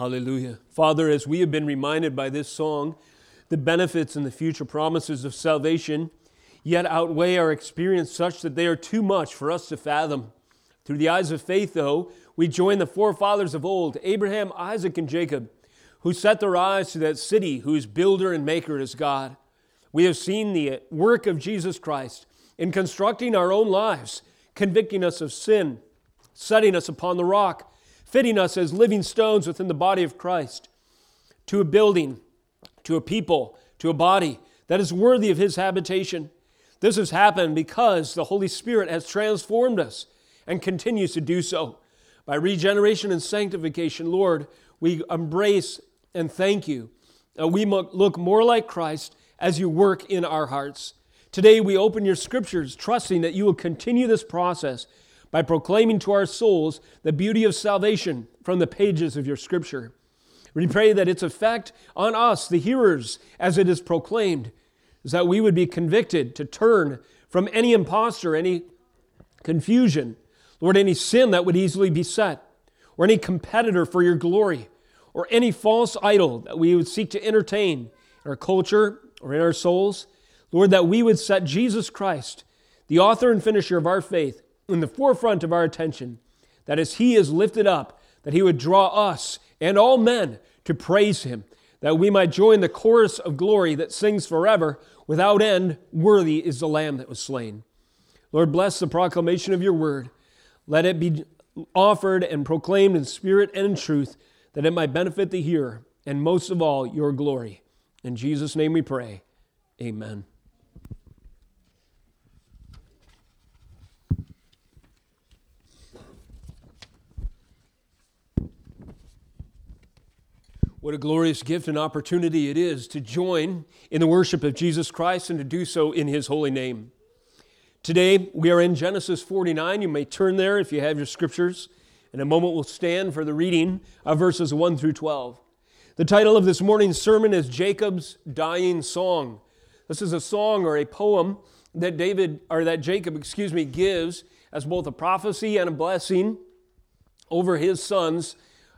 Hallelujah. Father, as we have been reminded by this song, the benefits and the future promises of salvation yet outweigh our experience such that they are too much for us to fathom. Through the eyes of faith, though, we join the forefathers of old, Abraham, Isaac, and Jacob, who set their eyes to that city whose builder and maker is God. We have seen the work of Jesus Christ in constructing our own lives, convicting us of sin, setting us upon the rock, fitting us as living stones within the body of Christ, to a building, to a people, to a body that is worthy of His habitation. This has happened because the Holy Spirit has transformed us and continues to do so. By regeneration and sanctification, Lord, we embrace and thank you. Uh, we look more like Christ as you work in our hearts. Today, we open your scriptures, trusting that you will continue this process by proclaiming to our souls the beauty of salvation from the pages of your scripture. We pray that its effect on us, the hearers, as it is proclaimed, is that we would be convicted to turn from any impostor, any confusion, Lord, any sin that would easily beset, or any competitor for your glory, or any false idol that we would seek to entertain in our culture or in our souls. Lord, that we would set Jesus Christ, the author and finisher of our faith, in the forefront of our attention, that as He is lifted up, that He would draw us and all men to praise Him, that we might join the chorus of glory that sings forever without end, Worthy is the Lamb that was slain. Lord, bless the proclamation of your word. Let it be offered and proclaimed in spirit and in truth, that it might benefit the hearer, and most of all, your glory. In Jesus' name we pray. Amen. What a glorious gift and opportunity it is to join in the worship of Jesus Christ and to do so in His holy name. Today, we are in Genesis 49. You may turn there if you have your scriptures. In a moment, we'll stand for the reading of verses 1 through 12. The title of this morning's sermon is Jacob's Dying Song. This is a song or a poem that David, or that Jacob, excuse me, gives as both a prophecy and a blessing over his sons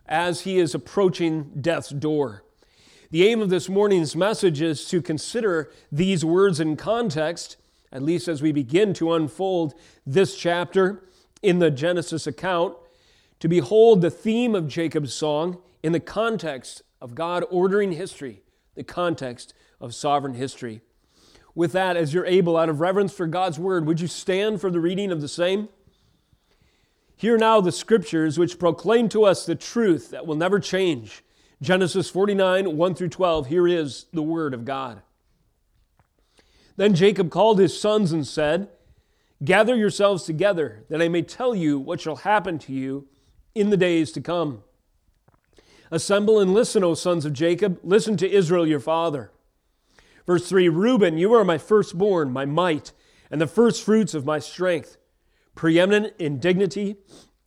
as he is approaching death's door. The aim of this morning's message is to consider these words in context, at least as we begin to unfold this chapter in the Genesis account, to behold the theme of Jacob's song in the context of God ordering history, the context of sovereign history. With that, as you're able, out of reverence for God's word, would you stand for the reading of the same? Hear now the scriptures which proclaim to us the truth that will never change. Genesis 49, 1 through 12. Here is the word of God. Then Jacob called his sons and said, Gather yourselves together, that I may tell you what shall happen to you in the days to come. Assemble and listen, O sons of Jacob. Listen to Israel your father. Verse 3 Reuben, you are my firstborn, my might, and the firstfruits of my strength preeminent in dignity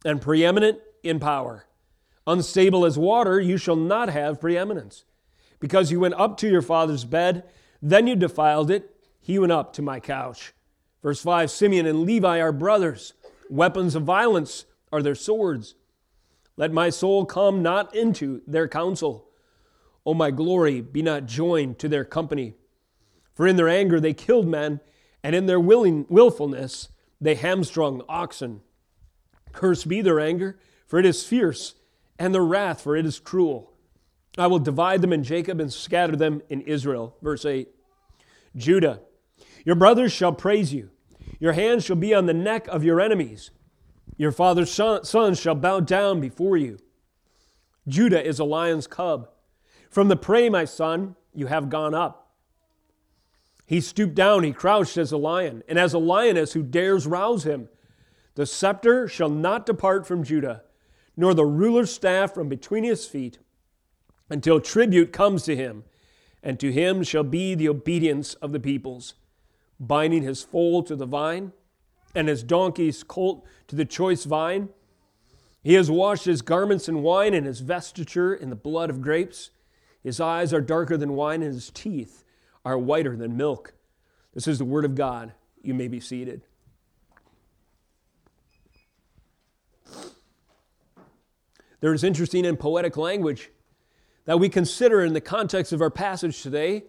and preeminent in power. Unstable as water, you shall not have preeminence. Because you went up to your father's bed, then you defiled it, he went up to my couch. Verse 5 Simeon and Levi are brothers, weapons of violence are their swords. Let my soul come not into their counsel. O my glory, be not joined to their company. For in their anger they killed men, and in their willing, willfulness they hamstrung oxen. Cursed be their anger, for it is fierce, and their wrath, for it is cruel. I will divide them in Jacob and scatter them in Israel. Verse 8 Judah, your brothers shall praise you. Your hands shall be on the neck of your enemies. Your father's sons shall bow down before you. Judah is a lion's cub. From the prey, my son, you have gone up. He stooped down, he crouched as a lion, and as a lioness who dares rouse him. The scepter shall not depart from Judah, nor the ruler's staff from between his feet, until tribute comes to him, and to him shall be the obedience of the peoples, binding his foal to the vine, and his donkey's colt to the choice vine. He has washed his garments in wine, and his vestiture in the blood of grapes. His eyes are darker than wine, and his teeth are whiter than milk. This is the word of God. You may be seated. There is interesting and poetic language that we consider in the context of our passage today.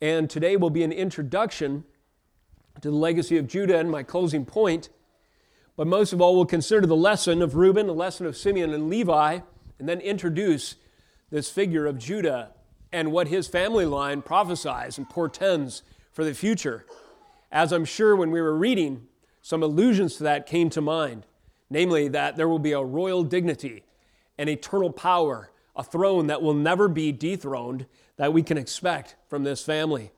And today will be an introduction to the legacy of Judah and my closing point. But most of all, we'll consider the lesson of Reuben, the lesson of Simeon and Levi, and then introduce this figure of Judah and what his family line prophesies and portends for the future. As I'm sure when we were reading, some allusions to that came to mind, namely that there will be a royal dignity, an eternal power, a throne that will never be dethroned that we can expect from this family.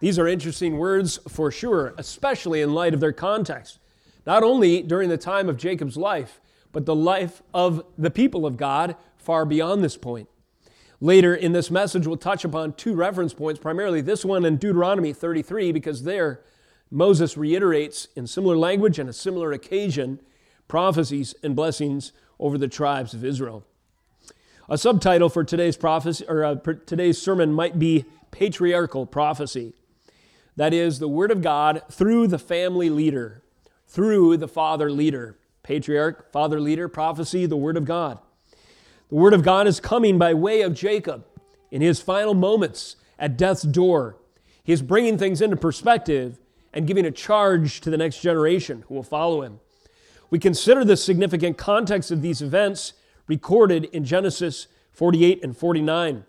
These are interesting words for sure, especially in light of their context. Not only during the time of Jacob's life, but the life of the people of God far beyond this point. Later in this message, we'll touch upon two reference points, primarily this one in Deuteronomy 33, because there Moses reiterates in similar language and a similar occasion prophecies and blessings over the tribes of Israel. A subtitle for today's prophecy or uh, today's sermon might be patriarchal prophecy. That is the word of God through the family leader, through the father leader. Patriarch, father leader, prophecy, the word of God. The word of God is coming by way of Jacob in his final moments at death's door. He is bringing things into perspective and giving a charge to the next generation who will follow him. We consider the significant context of these events recorded in Genesis 48 and 49.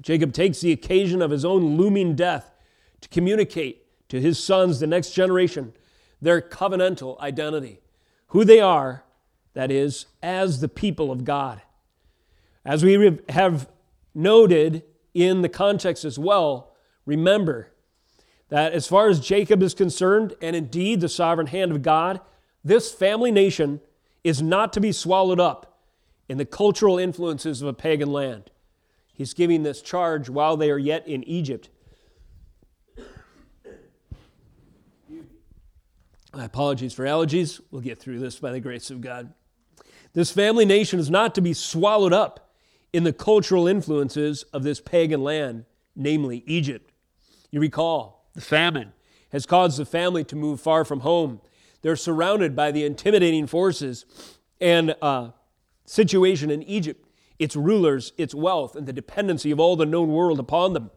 Jacob takes the occasion of his own looming death to communicate to his sons, the next generation, their covenantal identity, who they are, that is, as the people of God. As we have noted in the context as well, remember that as far as Jacob is concerned, and indeed the sovereign hand of God, this family nation is not to be swallowed up in the cultural influences of a pagan land. He's giving this charge while they are yet in Egypt. My apologies for allergies. We'll get through this by the grace of God. This family nation is not to be swallowed up in the cultural influences of this pagan land, namely Egypt. You recall, the famine has caused the family to move far from home. They're surrounded by the intimidating forces and uh, situation in Egypt, its rulers, its wealth, and the dependency of all the known world upon them.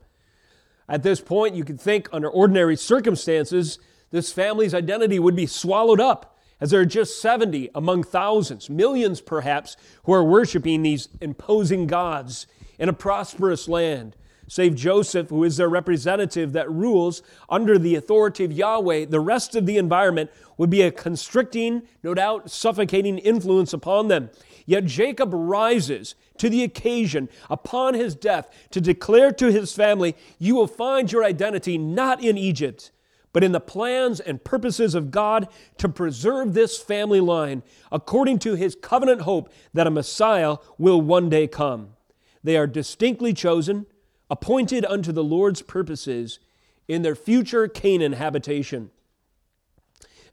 At this point, you could think, under ordinary circumstances, this family's identity would be swallowed up, as there are just 70 among thousands, millions perhaps, who are worshiping these imposing gods in a prosperous land save Joseph, who is their representative that rules under the authority of Yahweh, the rest of the environment would be a constricting, no doubt suffocating influence upon them. Yet Jacob rises to the occasion upon his death to declare to his family, You will find your identity not in Egypt, but in the plans and purposes of God to preserve this family line according to his covenant hope that a Messiah will one day come. They are distinctly chosen appointed unto the Lord's purposes in their future Canaan habitation.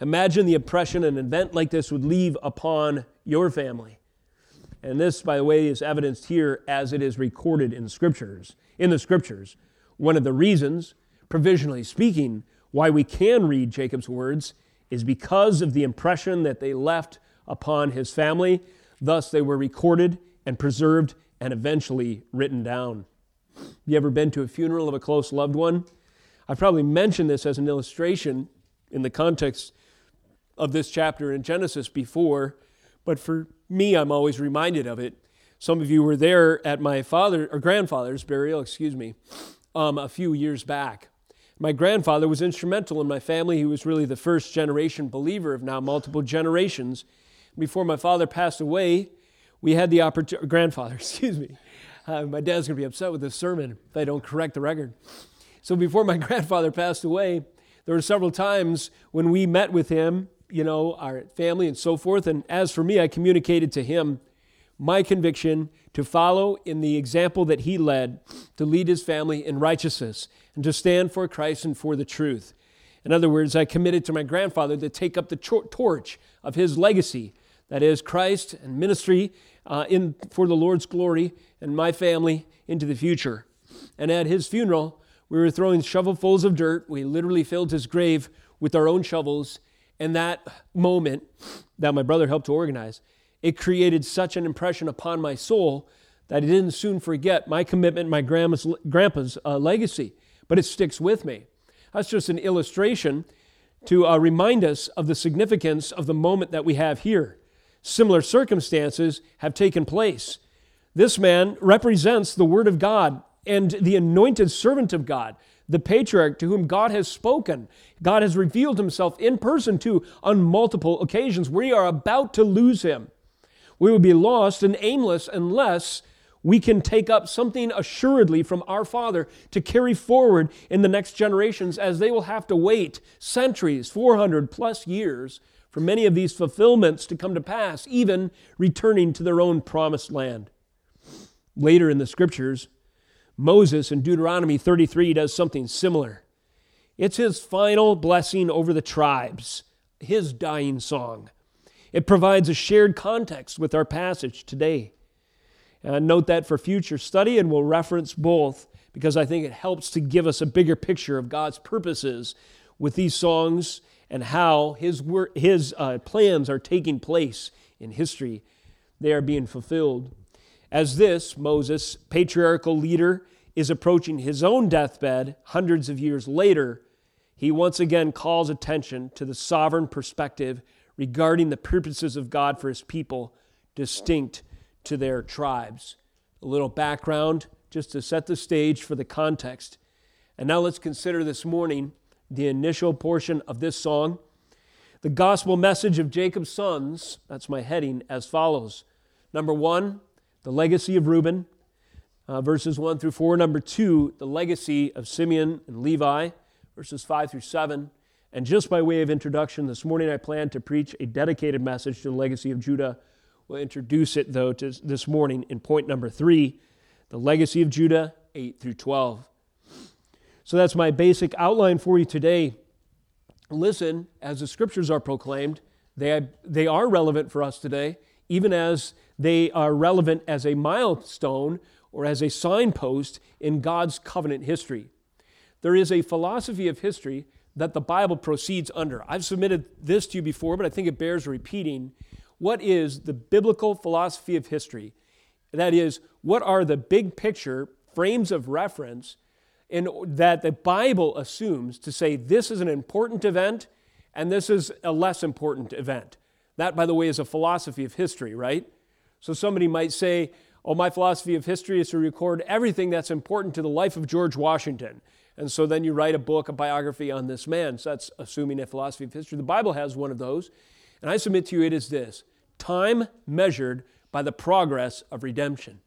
Imagine the impression an event like this would leave upon your family. And this, by the way, is evidenced here as it is recorded in scriptures. In the scriptures, one of the reasons, provisionally speaking, why we can read Jacob's words is because of the impression that they left upon his family. Thus, they were recorded and preserved and eventually written down. You ever been to a funeral of a close loved one? I've probably mentioned this as an illustration in the context of this chapter in Genesis before, but for me, I'm always reminded of it. Some of you were there at my father or grandfather's burial, excuse me, um, a few years back. My grandfather was instrumental in my family. He was really the first generation believer of now multiple generations. Before my father passed away, we had the opportunity, grandfather, excuse me, uh, my dad's going to be upset with this sermon if I don't correct the record. So before my grandfather passed away, there were several times when we met with him, you know, our family and so forth. And as for me, I communicated to him my conviction to follow in the example that he led, to lead his family in righteousness, and to stand for Christ and for the truth. In other words, I committed to my grandfather to take up the torch of his legacy, that is, Christ and ministry uh, in, for the Lord's glory and my family into the future. And at his funeral, we were throwing shovelfuls of dirt. We literally filled his grave with our own shovels. And that moment that my brother helped to organize, it created such an impression upon my soul that I didn't soon forget my commitment, my grandma's, grandpa's uh, legacy, but it sticks with me. That's just an illustration to uh, remind us of the significance of the moment that we have here. Similar circumstances have taken place. This man represents the Word of God and the anointed servant of God, the patriarch to whom God has spoken. God has revealed himself in person to on multiple occasions. We are about to lose him. We will be lost and aimless unless we can take up something assuredly from our Father to carry forward in the next generations, as they will have to wait centuries, 400 plus years, for many of these fulfillments to come to pass, even returning to their own promised land. Later in the scriptures, Moses in Deuteronomy 33 does something similar. It's his final blessing over the tribes, his dying song. It provides a shared context with our passage today. And note that for future study, and we'll reference both because I think it helps to give us a bigger picture of God's purposes with these songs and how His, his uh, plans are taking place in history. They are being fulfilled. As this, Moses, patriarchal leader, is approaching his own deathbed hundreds of years later, he once again calls attention to the sovereign perspective regarding the purposes of God for his people, distinct to their tribes. A little background just to set the stage for the context. And now let's consider this morning the initial portion of this song. The gospel message of Jacob's sons, that's my heading, as follows. Number one, the legacy of Reuben, uh, verses 1 through 4. Number two, the legacy of Simeon and Levi, verses 5 through 7. And just by way of introduction, this morning I plan to preach a dedicated message to the legacy of Judah. We'll introduce it, though, to this morning in point number three the legacy of Judah, 8 through 12. So that's my basic outline for you today. Listen, as the scriptures are proclaimed, they, they are relevant for us today, even as they are relevant as a milestone or as a signpost in God's covenant history. There is a philosophy of history that the Bible proceeds under. I've submitted this to you before, but I think it bears repeating. What is the biblical philosophy of history? That is, what are the big picture frames of reference in, that the Bible assumes to say this is an important event and this is a less important event? That, by the way, is a philosophy of history, right? So somebody might say, Oh, my philosophy of history is to record everything that's important to the life of George Washington. And so then you write a book, a biography on this man. So that's assuming a philosophy of history. The Bible has one of those. And I submit to you it is this time measured by the progress of redemption.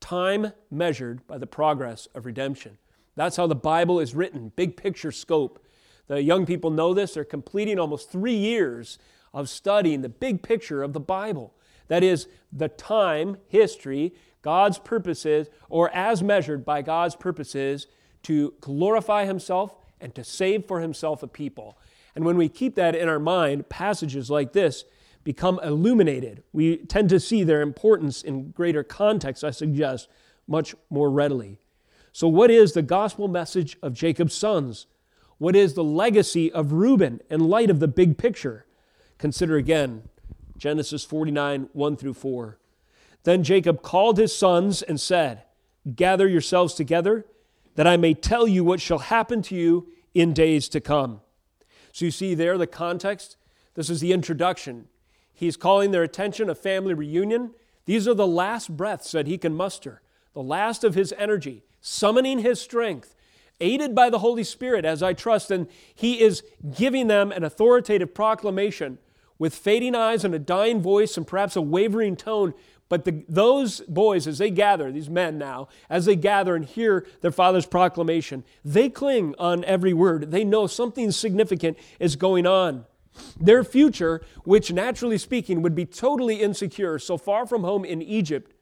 Time measured by the progress of redemption. That's how the Bible is written, big picture scope. The young people know this. They're completing almost three years of studying the big picture of the Bible. That is, the time, history, God's purposes, or as measured by God's purposes to glorify himself and to save for himself a people. And when we keep that in our mind, passages like this become illuminated. We tend to see their importance in greater context, I suggest, much more readily. So, what is the gospel message of Jacob's sons? What is the legacy of Reuben in light of the big picture? Consider again Genesis 49, 1 through 4. Then Jacob called his sons and said, Gather yourselves together that I may tell you what shall happen to you in days to come. So you see there the context. This is the introduction. He's calling their attention a family reunion. These are the last breaths that he can muster, the last of his energy, summoning his strength, aided by the Holy Spirit, as I trust. And he is giving them an authoritative proclamation with fading eyes and a dying voice and perhaps a wavering tone, but the, those boys, as they gather, these men now, as they gather and hear their father's proclamation, they cling on every word. They know something significant is going on. Their future, which naturally speaking would be totally insecure, so far from home in Egypt,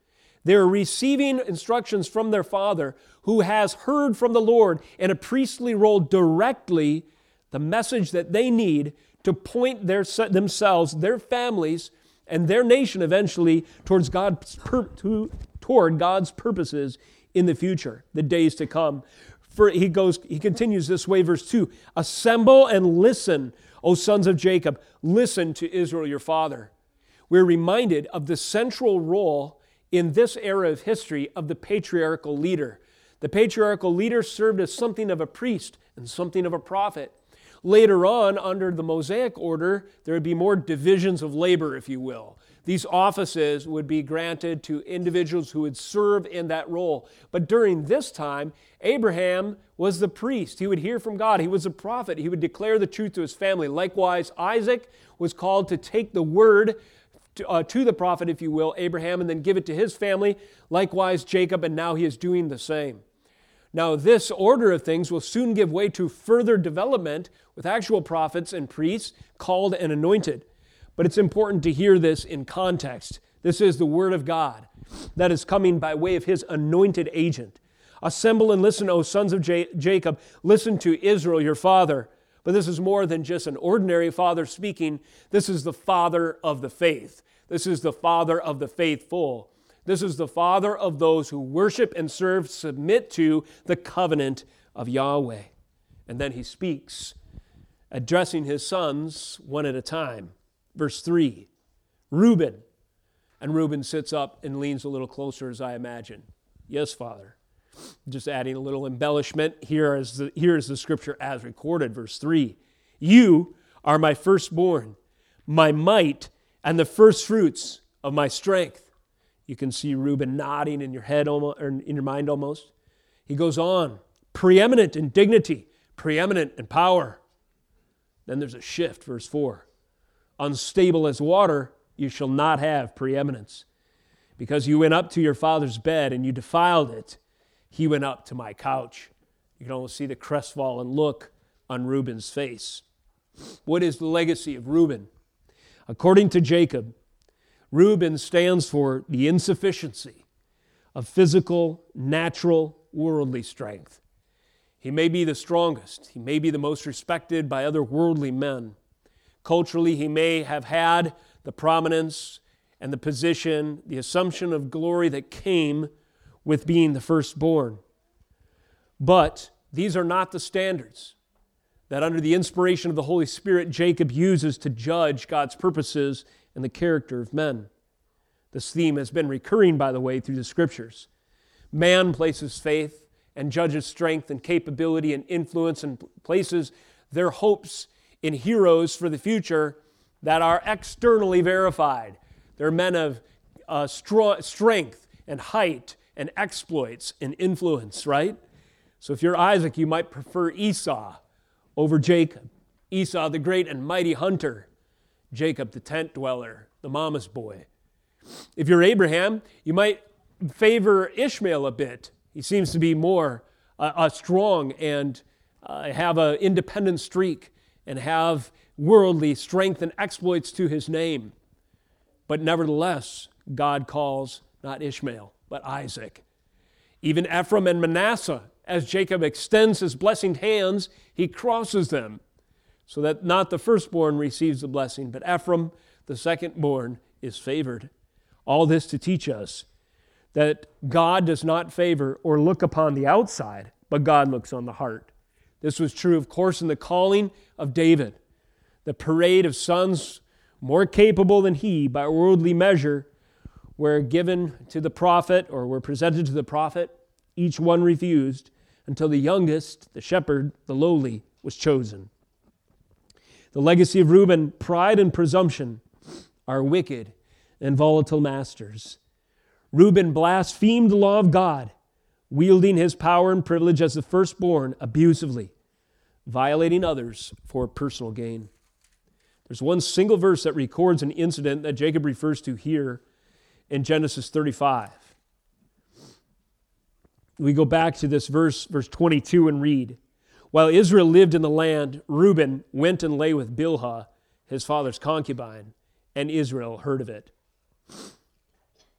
they're receiving instructions from their father who has heard from the Lord in a priestly role directly the message that they need to point their, themselves, their families, and their nation eventually towards God's pur- to, toward God's purposes in the future, the days to come. For he goes, he continues this way, verse 2 Assemble and listen, O sons of Jacob, listen to Israel your father. We're reminded of the central role in this era of history of the patriarchal leader. The patriarchal leader served as something of a priest and something of a prophet. Later on, under the Mosaic order, there would be more divisions of labor, if you will. These offices would be granted to individuals who would serve in that role. But during this time, Abraham was the priest. He would hear from God. He was a prophet. He would declare the truth to his family. Likewise, Isaac was called to take the word to, uh, to the prophet, if you will, Abraham, and then give it to his family. Likewise, Jacob, and now he is doing the same. Now, this order of things will soon give way to further development with actual prophets and priests called and anointed. But it's important to hear this in context. This is the Word of God that is coming by way of His anointed agent. Assemble and listen, O sons of J- Jacob. Listen to Israel, your father. But this is more than just an ordinary father speaking. This is the father of the faith. This is the father of the faithful. This is the father of those who worship and serve, submit to the covenant of Yahweh. And then he speaks, addressing his sons one at a time. Verse 3 Reuben. And Reuben sits up and leans a little closer, as I imagine. Yes, Father. Just adding a little embellishment. Here is the, here is the scripture as recorded. Verse 3 You are my firstborn, my might, and the firstfruits of my strength. You can see Reuben nodding in your head almost, or in your mind almost. He goes on, preeminent in dignity, preeminent in power. Then there's a shift, verse 4. Unstable as water, you shall not have preeminence. Because you went up to your father's bed and you defiled it, he went up to my couch. You can almost see the crestfallen look on Reuben's face. What is the legacy of Reuben? According to Jacob, Reuben stands for the insufficiency of physical, natural, worldly strength. He may be the strongest, he may be the most respected by other worldly men. Culturally, he may have had the prominence and the position, the assumption of glory that came with being the firstborn. But these are not the standards that, under the inspiration of the Holy Spirit, Jacob uses to judge God's purposes and the character of men. This theme has been recurring, by the way, through the scriptures. Man places faith and judges strength and capability and influence and places their hopes in heroes for the future that are externally verified. They're men of uh, strength and height and exploits and influence, right? So if you're Isaac, you might prefer Esau over Jacob. Esau, the great and mighty hunter, Jacob, the tent dweller, the mama's boy. If you're Abraham, you might favor Ishmael a bit. He seems to be more uh, uh, strong and uh, have an independent streak and have worldly strength and exploits to his name. But nevertheless, God calls not Ishmael, but Isaac. Even Ephraim and Manasseh, as Jacob extends his blessing hands, he crosses them so that not the firstborn receives the blessing, but Ephraim, the secondborn, is favored. All this to teach us that God does not favor or look upon the outside, but God looks on the heart. This was true, of course, in the calling of David. The parade of sons more capable than he by worldly measure were given to the prophet or were presented to the prophet. Each one refused until the youngest, the shepherd, the lowly, was chosen. The legacy of Reuben, pride and presumption, are wicked and volatile masters. Reuben blasphemed the law of God, wielding his power and privilege as the firstborn abusively, violating others for personal gain. There's one single verse that records an incident that Jacob refers to here in Genesis 35. We go back to this verse, verse 22, and read. While Israel lived in the land, Reuben went and lay with Bilhah, his father's concubine, and Israel heard of it.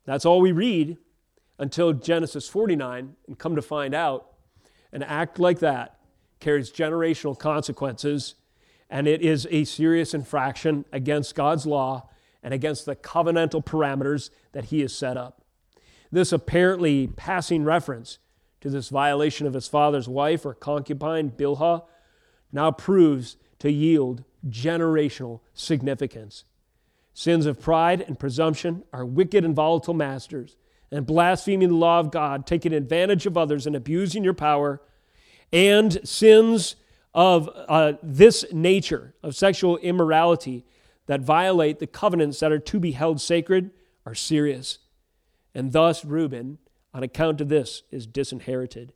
That's all we read until Genesis 49, and come to find out, an act like that carries generational consequences, and it is a serious infraction against God's law and against the covenantal parameters that He has set up. This apparently passing reference to this violation of his father's wife or concubine, Bilhah, now proves to yield generational significance. Sins of pride and presumption are wicked and volatile masters, and blaspheming the law of God, taking advantage of others and abusing your power, and sins of uh, this nature, of sexual immorality, that violate the covenants that are to be held sacred, are serious. And thus, Reuben, on account of this, is disinherited.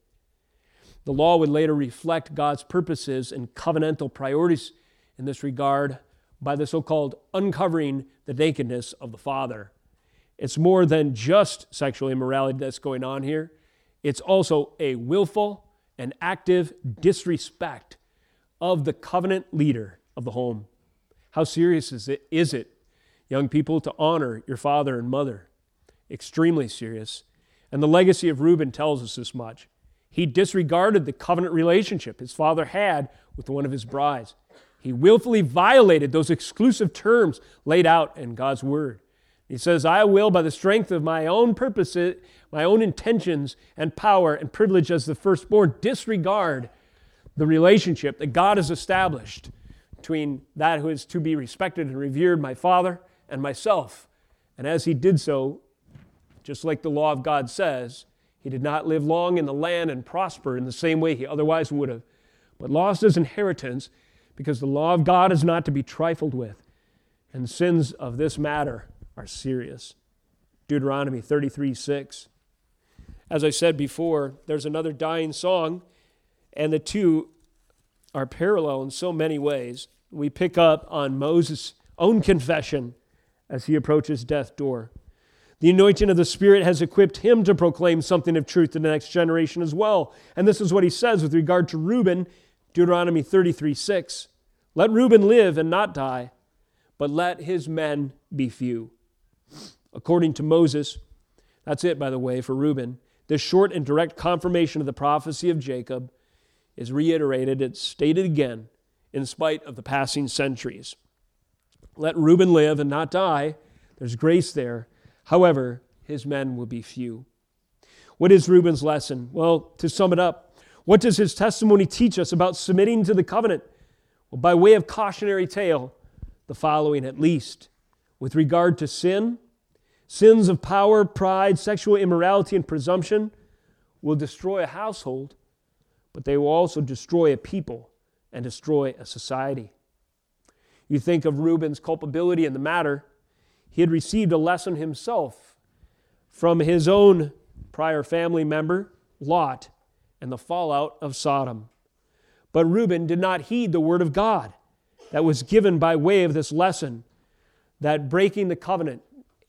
The law would later reflect God's purposes and covenantal priorities in this regard by the so called uncovering the nakedness of the Father. It's more than just sexual immorality that's going on here, it's also a willful and active disrespect of the covenant leader of the home. How serious is it, is it, young people, to honor your father and mother? Extremely serious. And the legacy of Reuben tells us this much. He disregarded the covenant relationship his father had with one of his brides. He willfully violated those exclusive terms laid out in God's word. He says, I will, by the strength of my own purposes, my own intentions and power and privilege as the firstborn, disregard the relationship that God has established between that who is to be respected and revered, my father, and myself. And as he did so, just like the law of God says, he did not live long in the land and prosper in the same way he otherwise would have, but lost his inheritance because the law of God is not to be trifled with, and sins of this matter are serious. Deuteronomy 33 6. As I said before, there's another dying song, and the two are parallel in so many ways. We pick up on Moses' own confession as he approaches death's door. The anointing of the Spirit has equipped him to proclaim something of truth to the next generation as well. And this is what he says with regard to Reuben, Deuteronomy 33 6. Let Reuben live and not die, but let his men be few. According to Moses, that's it, by the way, for Reuben. This short and direct confirmation of the prophecy of Jacob is reiterated, it's stated again, in spite of the passing centuries. Let Reuben live and not die. There's grace there However, his men will be few. What is Reuben's lesson? Well, to sum it up, what does his testimony teach us about submitting to the covenant? Well, by way of cautionary tale, the following at least. With regard to sin, sins of power, pride, sexual immorality, and presumption will destroy a household, but they will also destroy a people and destroy a society. You think of Reuben's culpability in the matter, he had received a lesson himself from his own prior family member, Lot, and the fallout of Sodom. But Reuben did not heed the word of God that was given by way of this lesson that breaking the covenant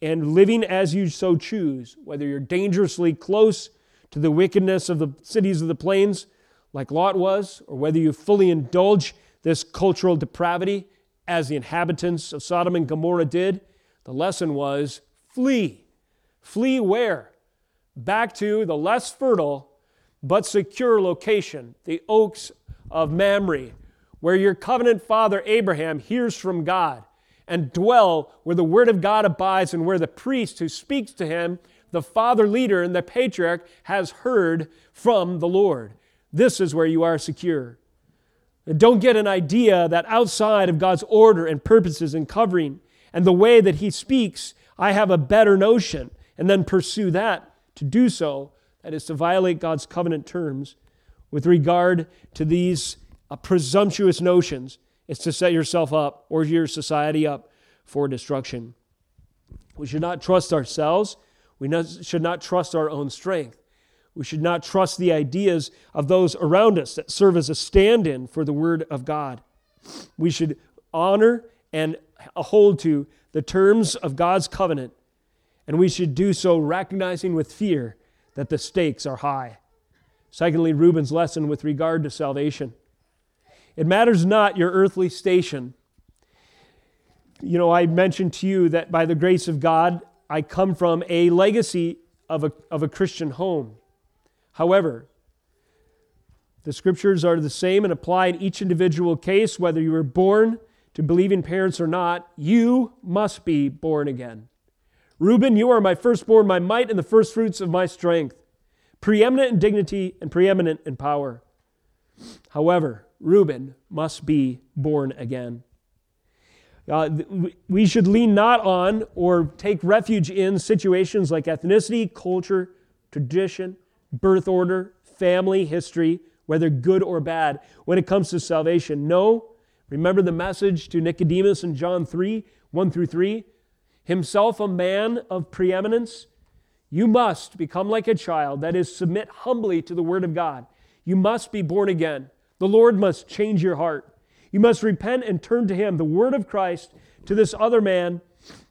and living as you so choose, whether you're dangerously close to the wickedness of the cities of the plains, like Lot was, or whether you fully indulge this cultural depravity as the inhabitants of Sodom and Gomorrah did, the lesson was flee. Flee where? Back to the less fertile but secure location, the oaks of Mamre, where your covenant father Abraham hears from God, and dwell where the word of God abides and where the priest who speaks to him, the father leader and the patriarch, has heard from the Lord. This is where you are secure. Don't get an idea that outside of God's order and purposes and covering, and the way that he speaks, I have a better notion, and then pursue that. To do so, that is to violate God's covenant terms with regard to these uh, presumptuous notions, is to set yourself up or your society up for destruction. We should not trust ourselves. We not, should not trust our own strength. We should not trust the ideas of those around us that serve as a stand in for the Word of God. We should honor and hold to the terms of God's covenant, and we should do so recognizing with fear that the stakes are high. Secondly, Reuben's lesson with regard to salvation. It matters not your earthly station. You know, I mentioned to you that by the grace of God, I come from a legacy of a, of a Christian home. However, the scriptures are the same and apply in each individual case, whether you were born to believing parents or not, you must be born again. Reuben, you are my firstborn, my might, and the firstfruits of my strength, preeminent in dignity and preeminent in power. However, Reuben must be born again. Uh, we should lean not on or take refuge in situations like ethnicity, culture, tradition, birth order, family, history, whether good or bad, when it comes to salvation. No, remember the message to Nicodemus in John 3 1 through 3? Himself a man of preeminence, you must become like a child, that is, submit humbly to the Word of God. You must be born again. The Lord must change your heart. You must repent and turn to Him. The word of Christ to this other man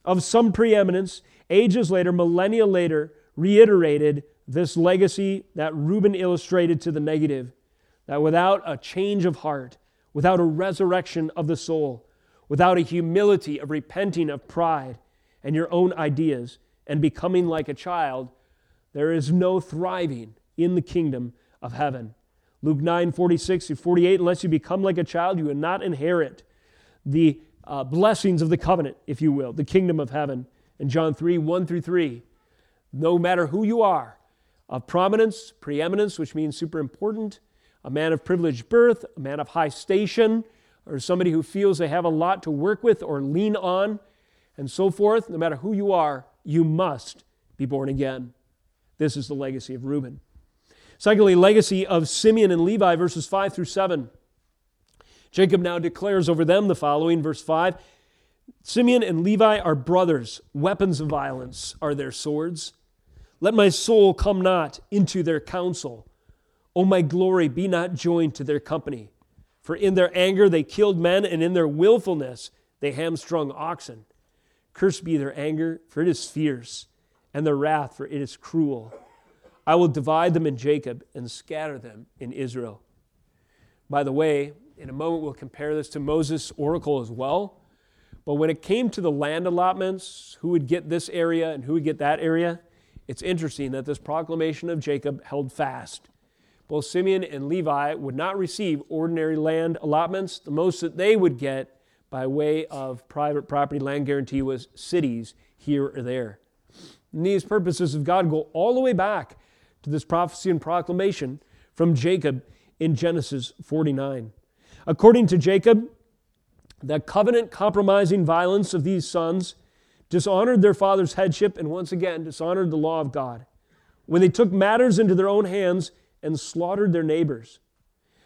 of some preeminence, ages later, millennia later, reiterated this legacy that Reuben illustrated to the negative that without a change of heart, without a resurrection of the soul, without a humility of repenting of pride and your own ideas and becoming like a child, there is no thriving in the kingdom of heaven. Luke 9, 46 through 48, unless you become like a child, you will not inherit the uh, blessings of the covenant, if you will, the kingdom of heaven. And John 3, 1 through 3, no matter who you are, of prominence, preeminence, which means super important, a man of privileged birth, a man of high station, or somebody who feels they have a lot to work with or lean on, and so forth, no matter who you are, you must be born again. This is the legacy of Reuben. Secondly, legacy of Simeon and Levi, verses 5 through 7. Jacob now declares over them the following, verse 5 Simeon and Levi are brothers, weapons of violence are their swords. Let my soul come not into their counsel. O my glory, be not joined to their company. For in their anger they killed men, and in their willfulness they hamstrung oxen. Cursed be their anger, for it is fierce, and their wrath, for it is cruel. I will divide them in Jacob and scatter them in Israel. By the way, in a moment we'll compare this to Moses' oracle as well. But when it came to the land allotments, who would get this area and who would get that area, it's interesting that this proclamation of Jacob held fast. Both Simeon and Levi would not receive ordinary land allotments. The most that they would get by way of private property land guarantee was cities here or there. And these purposes of God go all the way back to this prophecy and proclamation from Jacob in Genesis 49. According to Jacob, the covenant compromising violence of these sons dishonored their father's headship and once again dishonored the law of God when they took matters into their own hands and slaughtered their neighbors.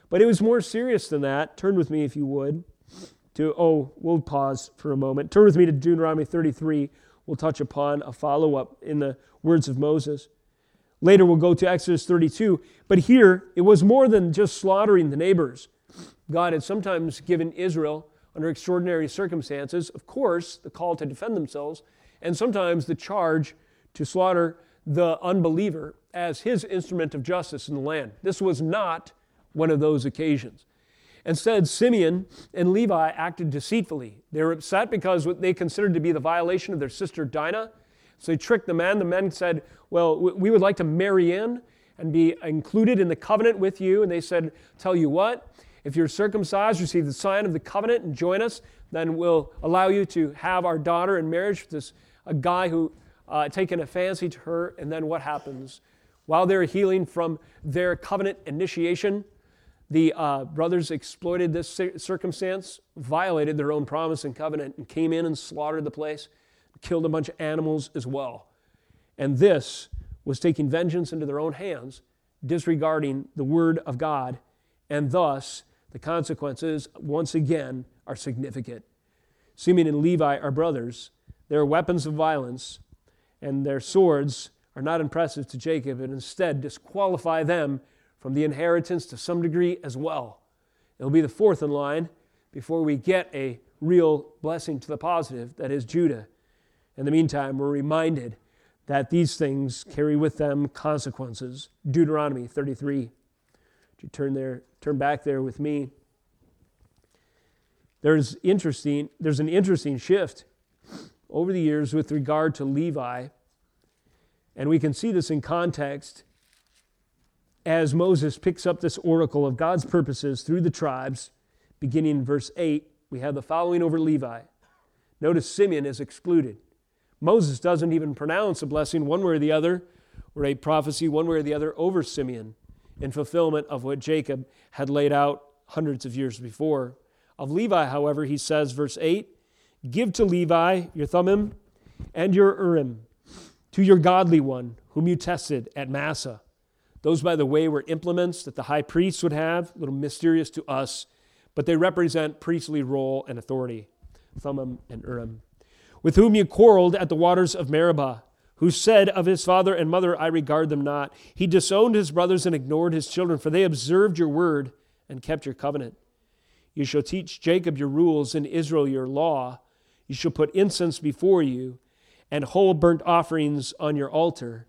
But it was more serious than that. Turn with me, if you would, to, oh, we'll pause for a moment. Turn with me to Deuteronomy 33. We'll touch upon a follow up in the words of Moses. Later, we'll go to Exodus 32. But here, it was more than just slaughtering the neighbors. God had sometimes given Israel, under extraordinary circumstances, of course, the call to defend themselves, and sometimes the charge to slaughter the unbeliever as his instrument of justice in the land. This was not one of those occasions. Instead, Simeon and Levi acted deceitfully. They were upset because what they considered to be the violation of their sister Dinah so they tricked the men. The men said, Well, we would like to marry in and be included in the covenant with you. And they said, Tell you what, if you're circumcised, receive the sign of the covenant and join us, then we'll allow you to have our daughter in marriage with this a guy who uh, taken a fancy to her. And then what happens? While they're healing from their covenant initiation, the uh, brothers exploited this circumstance, violated their own promise and covenant, and came in and slaughtered the place killed a bunch of animals as well. And this was taking vengeance into their own hands, disregarding the word of God, and thus the consequences, once again, are significant. Simeon and Levi are brothers. Their weapons of violence, and their swords are not impressive to Jacob, and instead disqualify them from the inheritance to some degree as well. It'll be the fourth in line before we get a real blessing to the positive, that is Judah. In the meantime, we're reminded that these things carry with them consequences. Deuteronomy 33. Would you turn there, turn back there with me? There's interesting, there's an interesting shift over the years with regard to Levi. And we can see this in context as Moses picks up this oracle of God's purposes through the tribes, beginning in verse 8. We have the following over Levi. Notice Simeon is excluded. Moses doesn't even pronounce a blessing one way or the other, or a prophecy one way or the other over Simeon in fulfillment of what Jacob had laid out hundreds of years before. Of Levi, however, he says, verse 8, Give to Levi your Thummim and your Urim, to your godly one, whom you tested at Massah. Those, by the way, were implements that the high priests would have, a little mysterious to us, but they represent priestly role and authority. Thummim and Urim, with whom you quarreled at the waters of Meribah, who said of his father and mother, I regard them not. He disowned his brothers and ignored his children, for they observed your word and kept your covenant. You shall teach Jacob your rules and Israel your law. You shall put incense before you and whole burnt offerings on your altar.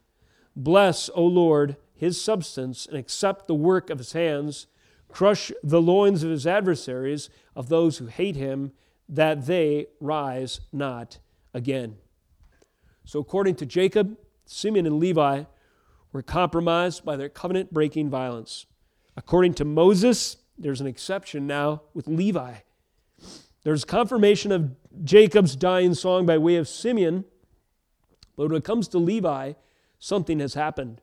Bless, O Lord, his substance and accept the work of his hands. Crush the loins of his adversaries, of those who hate him, that they rise not again. So, according to Jacob, Simeon and Levi were compromised by their covenant breaking violence. According to Moses, there's an exception now with Levi. There's confirmation of Jacob's dying song by way of Simeon, but when it comes to Levi, something has happened.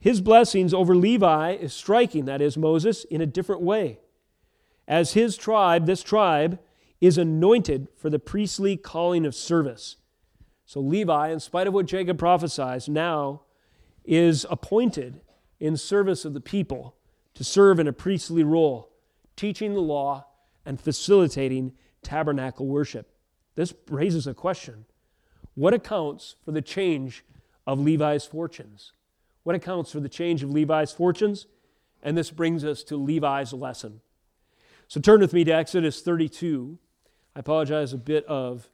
His blessings over Levi is striking, that is, Moses, in a different way. As his tribe, this tribe, is anointed for the priestly calling of service. So Levi, in spite of what Jacob prophesies, now is appointed in service of the people to serve in a priestly role, teaching the law and facilitating tabernacle worship. This raises a question What accounts for the change of Levi's fortunes? What accounts for the change of Levi's fortunes? And this brings us to Levi's lesson. So turn with me to Exodus 32. I apologize a bit of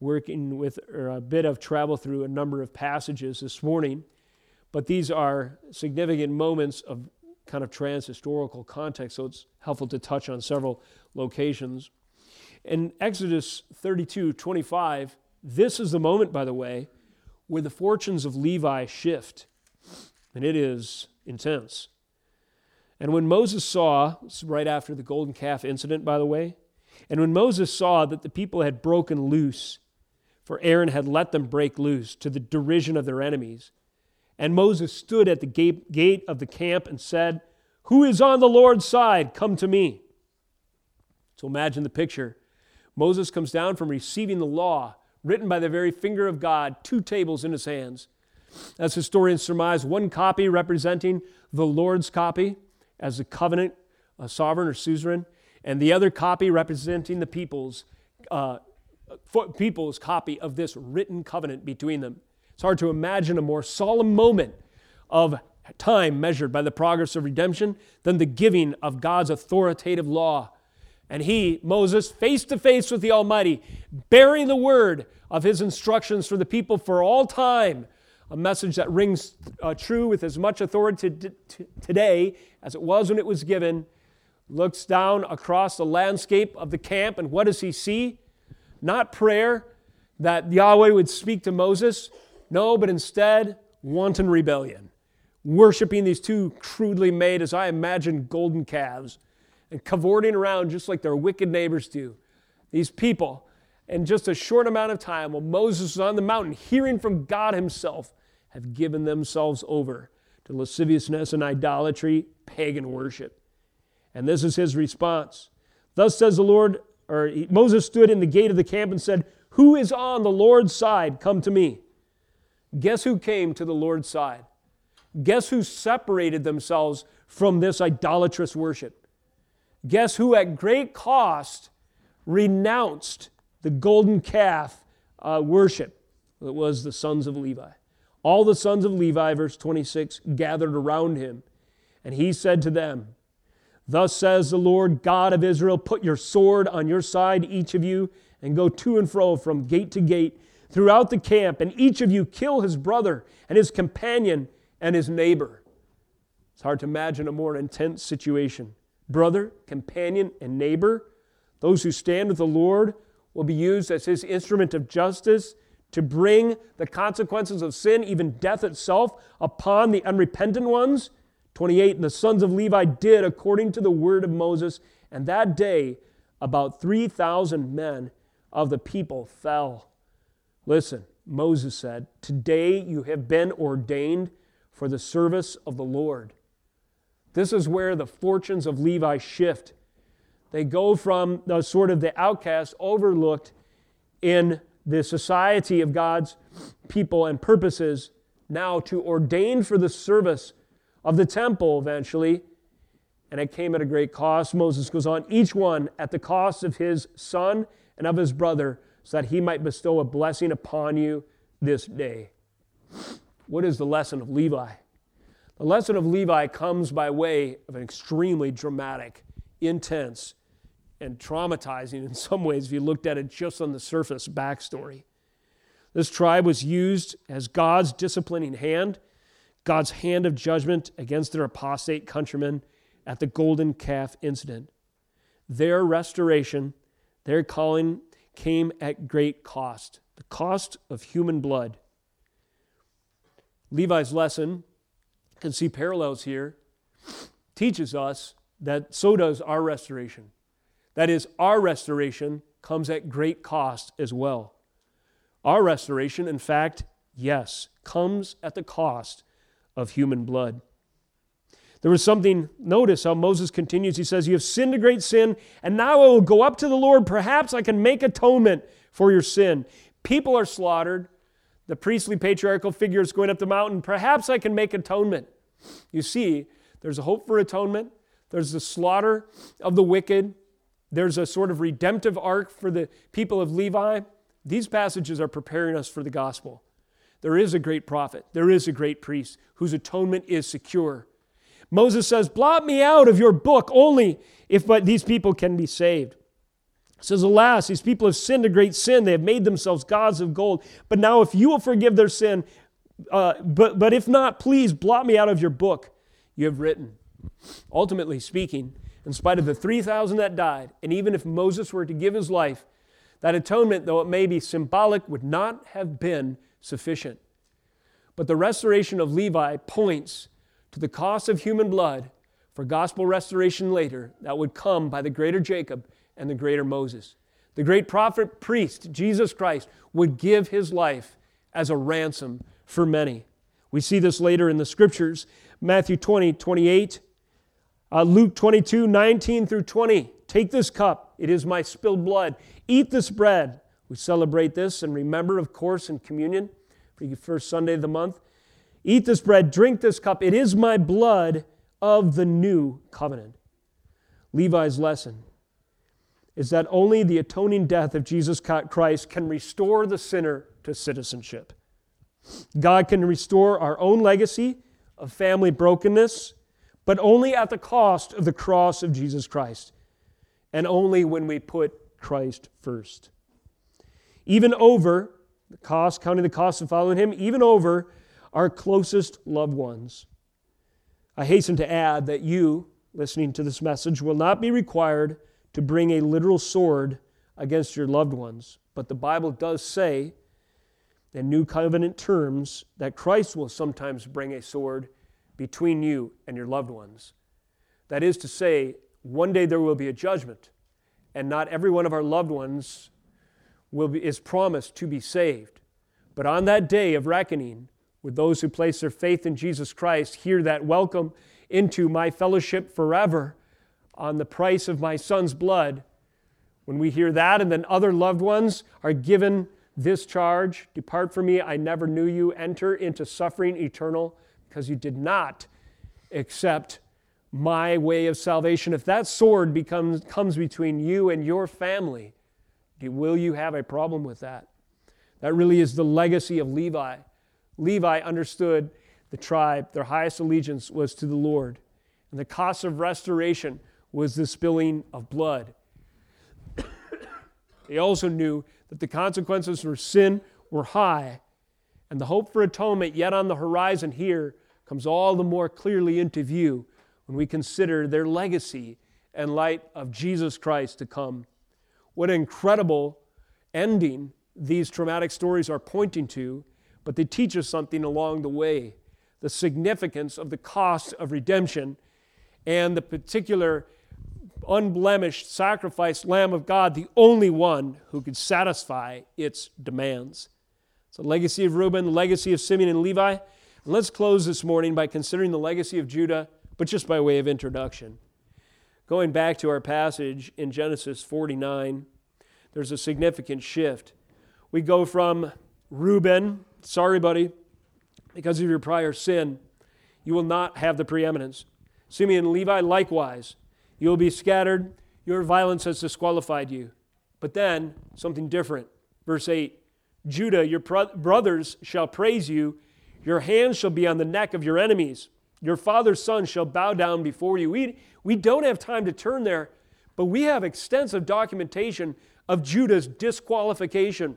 working with, or a bit of travel through a number of passages this morning, but these are significant moments of kind of trans-historical context, so it's helpful to touch on several locations. In Exodus 32 25, this is the moment, by the way, where the fortunes of Levi shift, and it is intense. And when Moses saw, right after the golden calf incident, by the way, and when Moses saw that the people had broken loose, for Aaron had let them break loose to the derision of their enemies, and Moses stood at the gate of the camp and said, Who is on the Lord's side? Come to me. So imagine the picture. Moses comes down from receiving the law written by the very finger of God, two tables in his hands. As historians surmise, one copy representing the Lord's copy as a covenant, a sovereign or suzerain, and the other copy representing the people's, uh, people's copy of this written covenant between them. It's hard to imagine a more solemn moment of time measured by the progress of redemption than the giving of God's authoritative law. And he, Moses, face to face with the Almighty, bearing the word of his instructions for the people for all time, a message that rings uh, true with as much authority t- t- today as it was when it was given looks down across the landscape of the camp, and what does he see? Not prayer that Yahweh would speak to Moses, no, but instead wanton rebellion, worshiping these two crudely made, as I imagine, golden calves, and cavorting around just like their wicked neighbors do. These people, in just a short amount of time, while Moses was on the mountain hearing from God Himself, have given themselves over to lasciviousness and idolatry, pagan worship. And this is his response. Thus says the Lord, or Moses stood in the gate of the camp and said, Who is on the Lord's side? Come to me. Guess who came to the Lord's side? Guess who separated themselves from this idolatrous worship? Guess who, at great cost, renounced the golden calf uh, worship? It was the sons of Levi. All the sons of Levi, verse 26, gathered around him. And he said to them, Thus says the Lord God of Israel Put your sword on your side, each of you, and go to and fro from gate to gate throughout the camp, and each of you kill his brother and his companion and his neighbor. It's hard to imagine a more intense situation. Brother, companion, and neighbor, those who stand with the Lord, will be used as his instrument of justice to bring the consequences of sin, even death itself, upon the unrepentant ones 28 And the sons of Levi did according to the word of Moses, and that day about 3,000 men of the people fell. Listen, Moses said, Today you have been ordained for the service of the Lord. This is where the fortunes of Levi shift. They go from the sort of the outcast, overlooked, in the society of God's people and purposes now to ordain for the service of the temple eventually. And it came at a great cost. Moses goes on, each one at the cost of his son and of his brother, so that he might bestow a blessing upon you this day. What is the lesson of Levi? The lesson of Levi comes by way of an extremely dramatic, intense, and traumatizing in some ways if you looked at it just on the surface backstory. This tribe was used as God's disciplining hand, God's hand of judgment against their apostate countrymen at the golden calf incident. Their restoration, their calling came at great cost the cost of human blood. Levi's lesson, can see parallels here, teaches us that so does our restoration. That is, our restoration comes at great cost as well. Our restoration, in fact, yes, comes at the cost of human blood. There was something, notice how Moses continues. He says, You have sinned a great sin, and now I will go up to the Lord. Perhaps I can make atonement for your sin. People are slaughtered. The priestly patriarchal figures going up the mountain. Perhaps I can make atonement. You see, there's a hope for atonement. There's the slaughter of the wicked. There's a sort of redemptive arc for the people of Levi. These passages are preparing us for the gospel. There is a great prophet, there is a great priest whose atonement is secure. Moses says, Blot me out of your book only if but these people can be saved. says, Alas, these people have sinned a great sin. They have made themselves gods of gold. But now, if you will forgive their sin, uh, but, but if not, please blot me out of your book you have written. Ultimately speaking, in spite of the 3,000 that died, and even if Moses were to give his life, that atonement, though it may be symbolic, would not have been sufficient. But the restoration of Levi points to the cost of human blood for gospel restoration later that would come by the greater Jacob and the greater Moses. The great prophet priest, Jesus Christ, would give his life as a ransom for many. We see this later in the scriptures Matthew 20, 28, uh, Luke 22, 19 through 20. Take this cup, it is my spilled blood. Eat this bread. We celebrate this and remember, of course, in communion, for the first Sunday of the month. Eat this bread, drink this cup. It is my blood of the new covenant. Levi's lesson is that only the atoning death of Jesus Christ can restore the sinner to citizenship. God can restore our own legacy of family brokenness but only at the cost of the cross of Jesus Christ, and only when we put Christ first. Even over the cost, counting the cost of following Him, even over our closest loved ones. I hasten to add that you, listening to this message, will not be required to bring a literal sword against your loved ones. But the Bible does say, in New Covenant terms, that Christ will sometimes bring a sword between you and your loved ones. That is to say, one day there will be a judgment, and not every one of our loved ones will be, is promised to be saved. But on that day of reckoning, with those who place their faith in Jesus Christ, hear that welcome into my fellowship forever on the price of my son's blood. When we hear that, and then other loved ones are given this charge Depart from me, I never knew you, enter into suffering eternal because you did not accept my way of salvation. If that sword becomes, comes between you and your family, will you have a problem with that? That really is the legacy of Levi. Levi understood the tribe, their highest allegiance was to the Lord. And the cost of restoration was the spilling of blood. they also knew that the consequences for sin were high and the hope for atonement yet on the horizon here comes all the more clearly into view when we consider their legacy and light of Jesus Christ to come. What an incredible ending these traumatic stories are pointing to, but they teach us something along the way the significance of the cost of redemption and the particular unblemished sacrificed Lamb of God, the only one who could satisfy its demands. So, legacy of Reuben, the legacy of Simeon and Levi. And let's close this morning by considering the legacy of Judah, but just by way of introduction. Going back to our passage in Genesis 49, there's a significant shift. we go from Reuben, sorry, buddy, because of your prior sin, you will not have the preeminence. Simeon and Levi, likewise, you will be scattered. Your violence has disqualified you. But then, something different. Verse 8 Judah, your brothers shall praise you. Your hands shall be on the neck of your enemies. Your father's son shall bow down before you. We, we don't have time to turn there, but we have extensive documentation of Judah's disqualification.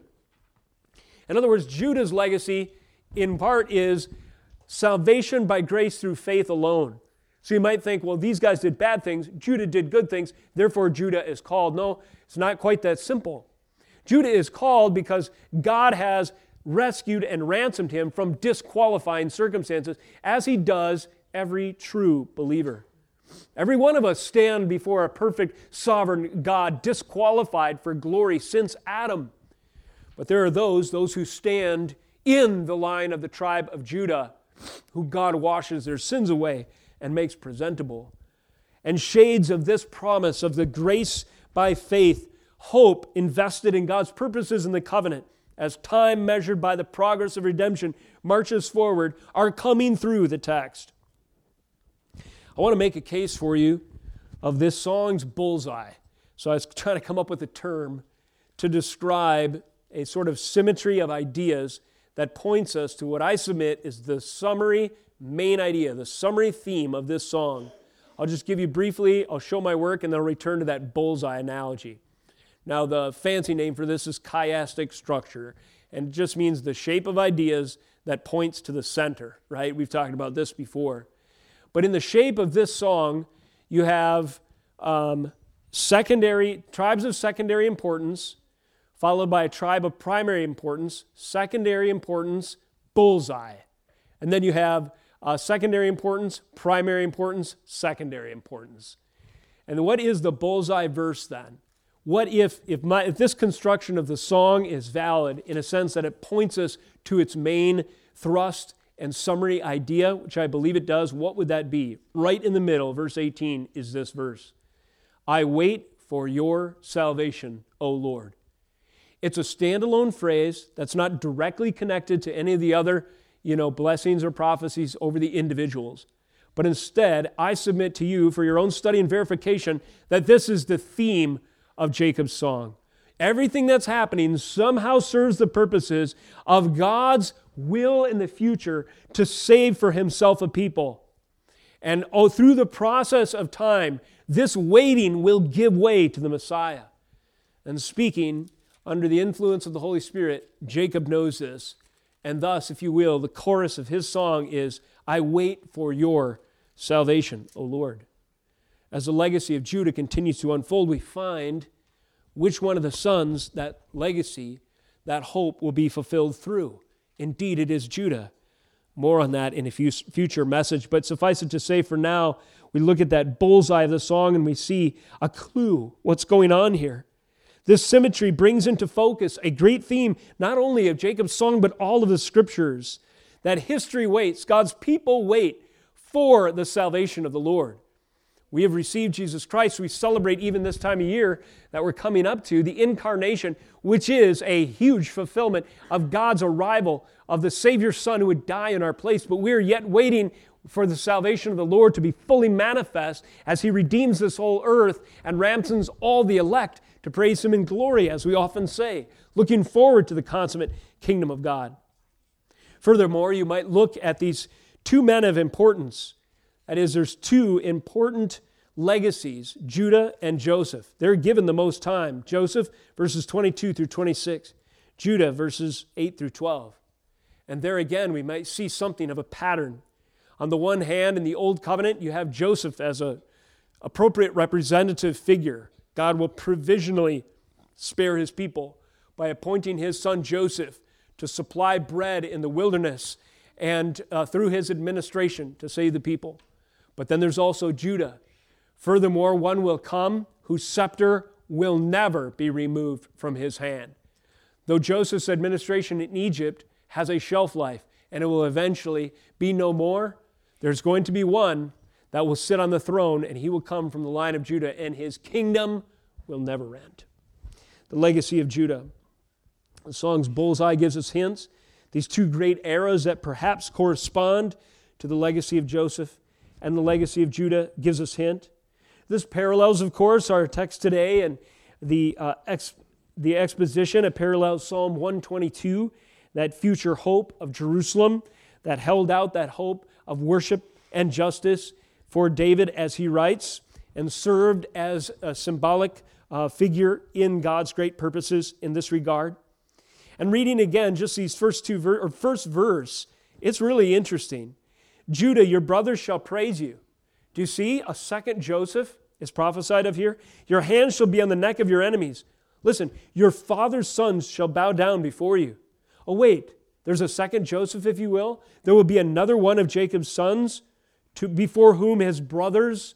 In other words, Judah's legacy, in part, is salvation by grace through faith alone. So you might think, well, these guys did bad things, Judah did good things, therefore Judah is called. No, it's not quite that simple. Judah is called because God has rescued and ransomed him from disqualifying circumstances, as he does every true believer. Every one of us stand before a perfect sovereign God, disqualified for glory since Adam. But there are those, those who stand in the line of the tribe of Judah, who God washes their sins away and makes presentable. And shades of this promise of the grace by faith, hope invested in God's purposes in the covenant, as time measured by the progress of redemption marches forward, are coming through the text. I want to make a case for you of this song's bullseye. So I was trying to come up with a term to describe a sort of symmetry of ideas that points us to what I submit is the summary main idea, the summary theme of this song. I'll just give you briefly, I'll show my work, and then I'll return to that bullseye analogy. Now, the fancy name for this is chiastic structure, and it just means the shape of ideas that points to the center, right? We've talked about this before. But in the shape of this song, you have um, secondary tribes of secondary importance, followed by a tribe of primary importance, secondary importance, bullseye. And then you have uh, secondary importance, primary importance, secondary importance. And what is the bullseye verse then? What if, if, my, if this construction of the song is valid in a sense that it points us to its main thrust and summary idea, which I believe it does, what would that be? Right in the middle, verse 18, is this verse I wait for your salvation, O Lord. It's a standalone phrase that's not directly connected to any of the other, you know, blessings or prophecies over the individuals. But instead, I submit to you for your own study and verification that this is the theme of Jacob's song. Everything that's happening somehow serves the purposes of God's will in the future to save for himself a people. And oh, through the process of time, this waiting will give way to the Messiah. And speaking under the influence of the Holy Spirit, Jacob knows this. And thus, if you will, the chorus of his song is I wait for your salvation, O Lord. As the legacy of Judah continues to unfold, we find which one of the sons that legacy, that hope will be fulfilled through. Indeed, it is Judah. More on that in a future message, but suffice it to say for now, we look at that bullseye of the song and we see a clue what's going on here. This symmetry brings into focus a great theme, not only of Jacob's song, but all of the scriptures. That history waits, God's people wait for the salvation of the Lord. We have received Jesus Christ. We celebrate even this time of year that we're coming up to the incarnation, which is a huge fulfillment of God's arrival of the Savior's Son who would die in our place. But we are yet waiting for the salvation of the Lord to be fully manifest as He redeems this whole earth and ransoms all the elect to praise Him in glory, as we often say, looking forward to the consummate kingdom of God. Furthermore, you might look at these two men of importance that is, there's two important legacies Judah and Joseph. They're given the most time. Joseph, verses 22 through 26, Judah, verses 8 through 12. And there again, we might see something of a pattern. On the one hand, in the Old Covenant, you have Joseph as an appropriate representative figure. God will provisionally spare his people by appointing his son Joseph to supply bread in the wilderness and uh, through his administration to save the people. But then there's also Judah. Furthermore, one will come whose scepter will never be removed from his hand. Though Joseph's administration in Egypt has a shelf life and it will eventually be no more, there's going to be one that will sit on the throne and he will come from the line of Judah and his kingdom will never end. The legacy of Judah. The song's bullseye gives us hints. These two great eras that perhaps correspond to the legacy of Joseph and the legacy of Judah gives us hint. This parallels, of course, our text today and the, uh, ex- the exposition. It parallels Psalm 122, that future hope of Jerusalem that held out that hope of worship and justice for David as he writes and served as a symbolic uh, figure in God's great purposes in this regard. And reading again just these first two ver- or first verse, it's really interesting. Judah, your brothers shall praise you. Do you see a second Joseph is prophesied of here? Your hands shall be on the neck of your enemies. Listen, your father's sons shall bow down before you. Oh, wait, there's a second Joseph, if you will. There will be another one of Jacob's sons to, before whom his brothers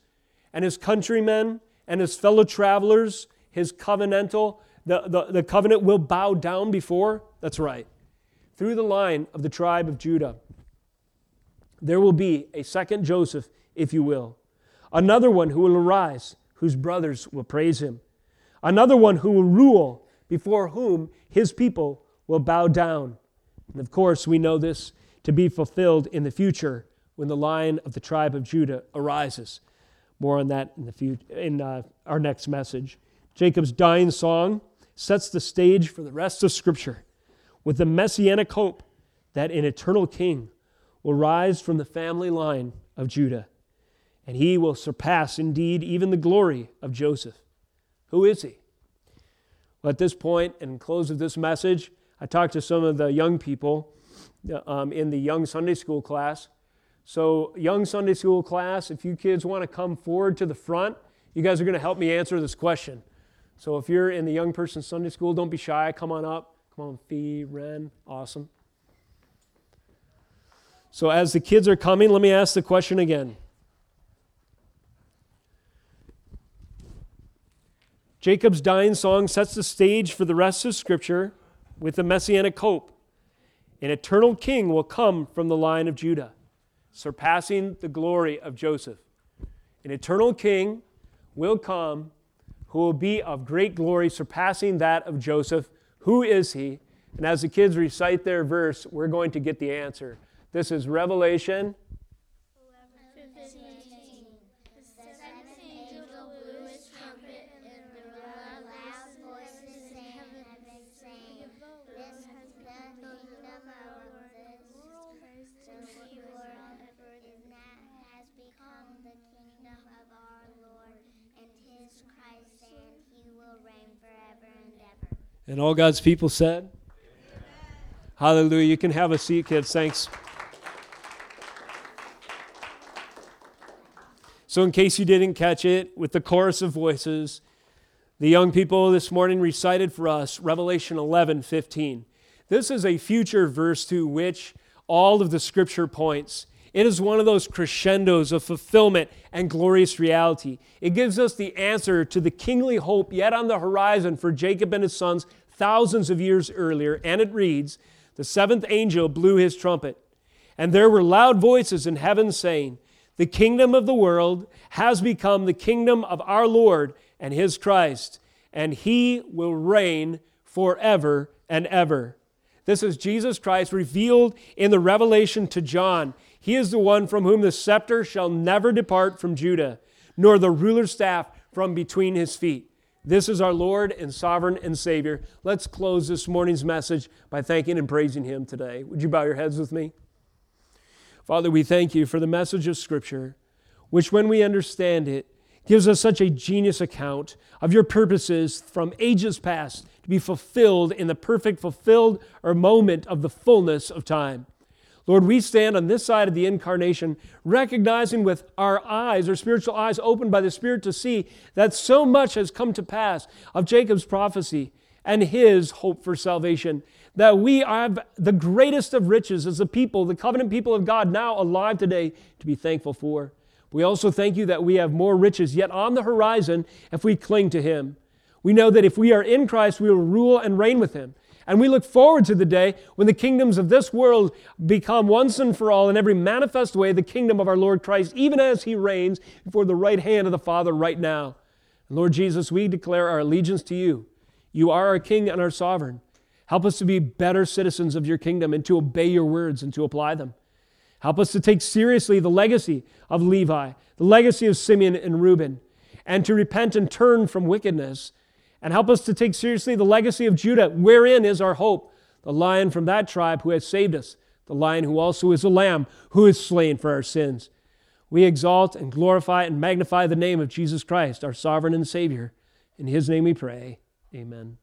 and his countrymen and his fellow travelers, his covenantal, the, the, the covenant will bow down before? That's right. Through the line of the tribe of Judah, there will be a second Joseph, if you will. Another one who will arise, whose brothers will praise him. Another one who will rule, before whom his people will bow down. And of course, we know this to be fulfilled in the future when the line of the tribe of Judah arises. More on that in, the in uh, our next message. Jacob's dying song sets the stage for the rest of Scripture with the messianic hope that an eternal king will rise from the family line of Judah, and he will surpass indeed even the glory of Joseph. Who is he? Well, at this point, and close of this message, I talked to some of the young people um, in the young Sunday school class. So, young Sunday school class, if you kids want to come forward to the front, you guys are going to help me answer this question. So, if you're in the young person Sunday school, don't be shy. Come on up. Come on, Fee, Ren. Awesome. So, as the kids are coming, let me ask the question again. Jacob's dying song sets the stage for the rest of Scripture with the messianic hope. An eternal king will come from the line of Judah, surpassing the glory of Joseph. An eternal king will come who will be of great glory, surpassing that of Joseph. Who is he? And as the kids recite their verse, we're going to get the answer. This is Revelation And all God's people said, Amen. Hallelujah. You can have a seat, kids. Thanks. So, in case you didn't catch it, with the chorus of voices, the young people this morning recited for us Revelation 11 15. This is a future verse to which all of the scripture points. It is one of those crescendos of fulfillment and glorious reality. It gives us the answer to the kingly hope yet on the horizon for Jacob and his sons thousands of years earlier. And it reads The seventh angel blew his trumpet, and there were loud voices in heaven saying, The kingdom of the world has become the kingdom of our Lord and his Christ, and he will reign forever and ever. This is Jesus Christ revealed in the revelation to John. He is the one from whom the scepter shall never depart from Judah, nor the ruler's staff from between his feet. This is our Lord and sovereign and Savior. Let's close this morning's message by thanking and praising Him today. Would you bow your heads with me? Father, we thank you for the message of Scripture, which, when we understand it, gives us such a genius account of your purposes from ages past to be fulfilled in the perfect, fulfilled or moment of the fullness of time. Lord, we stand on this side of the incarnation, recognizing with our eyes, our spiritual eyes opened by the Spirit to see that so much has come to pass of Jacob's prophecy and his hope for salvation, that we have the greatest of riches as a people, the covenant people of God, now alive today to be thankful for. We also thank you that we have more riches yet on the horizon if we cling to him. We know that if we are in Christ, we will rule and reign with him. And we look forward to the day when the kingdoms of this world become once and for all in every manifest way the kingdom of our Lord Christ, even as he reigns before the right hand of the Father right now. Lord Jesus, we declare our allegiance to you. You are our King and our sovereign. Help us to be better citizens of your kingdom and to obey your words and to apply them. Help us to take seriously the legacy of Levi, the legacy of Simeon and Reuben, and to repent and turn from wickedness. And help us to take seriously the legacy of Judah, wherein is our hope, the lion from that tribe who has saved us, the lion who also is a lamb who is slain for our sins. We exalt and glorify and magnify the name of Jesus Christ, our sovereign and Savior. In his name we pray. Amen.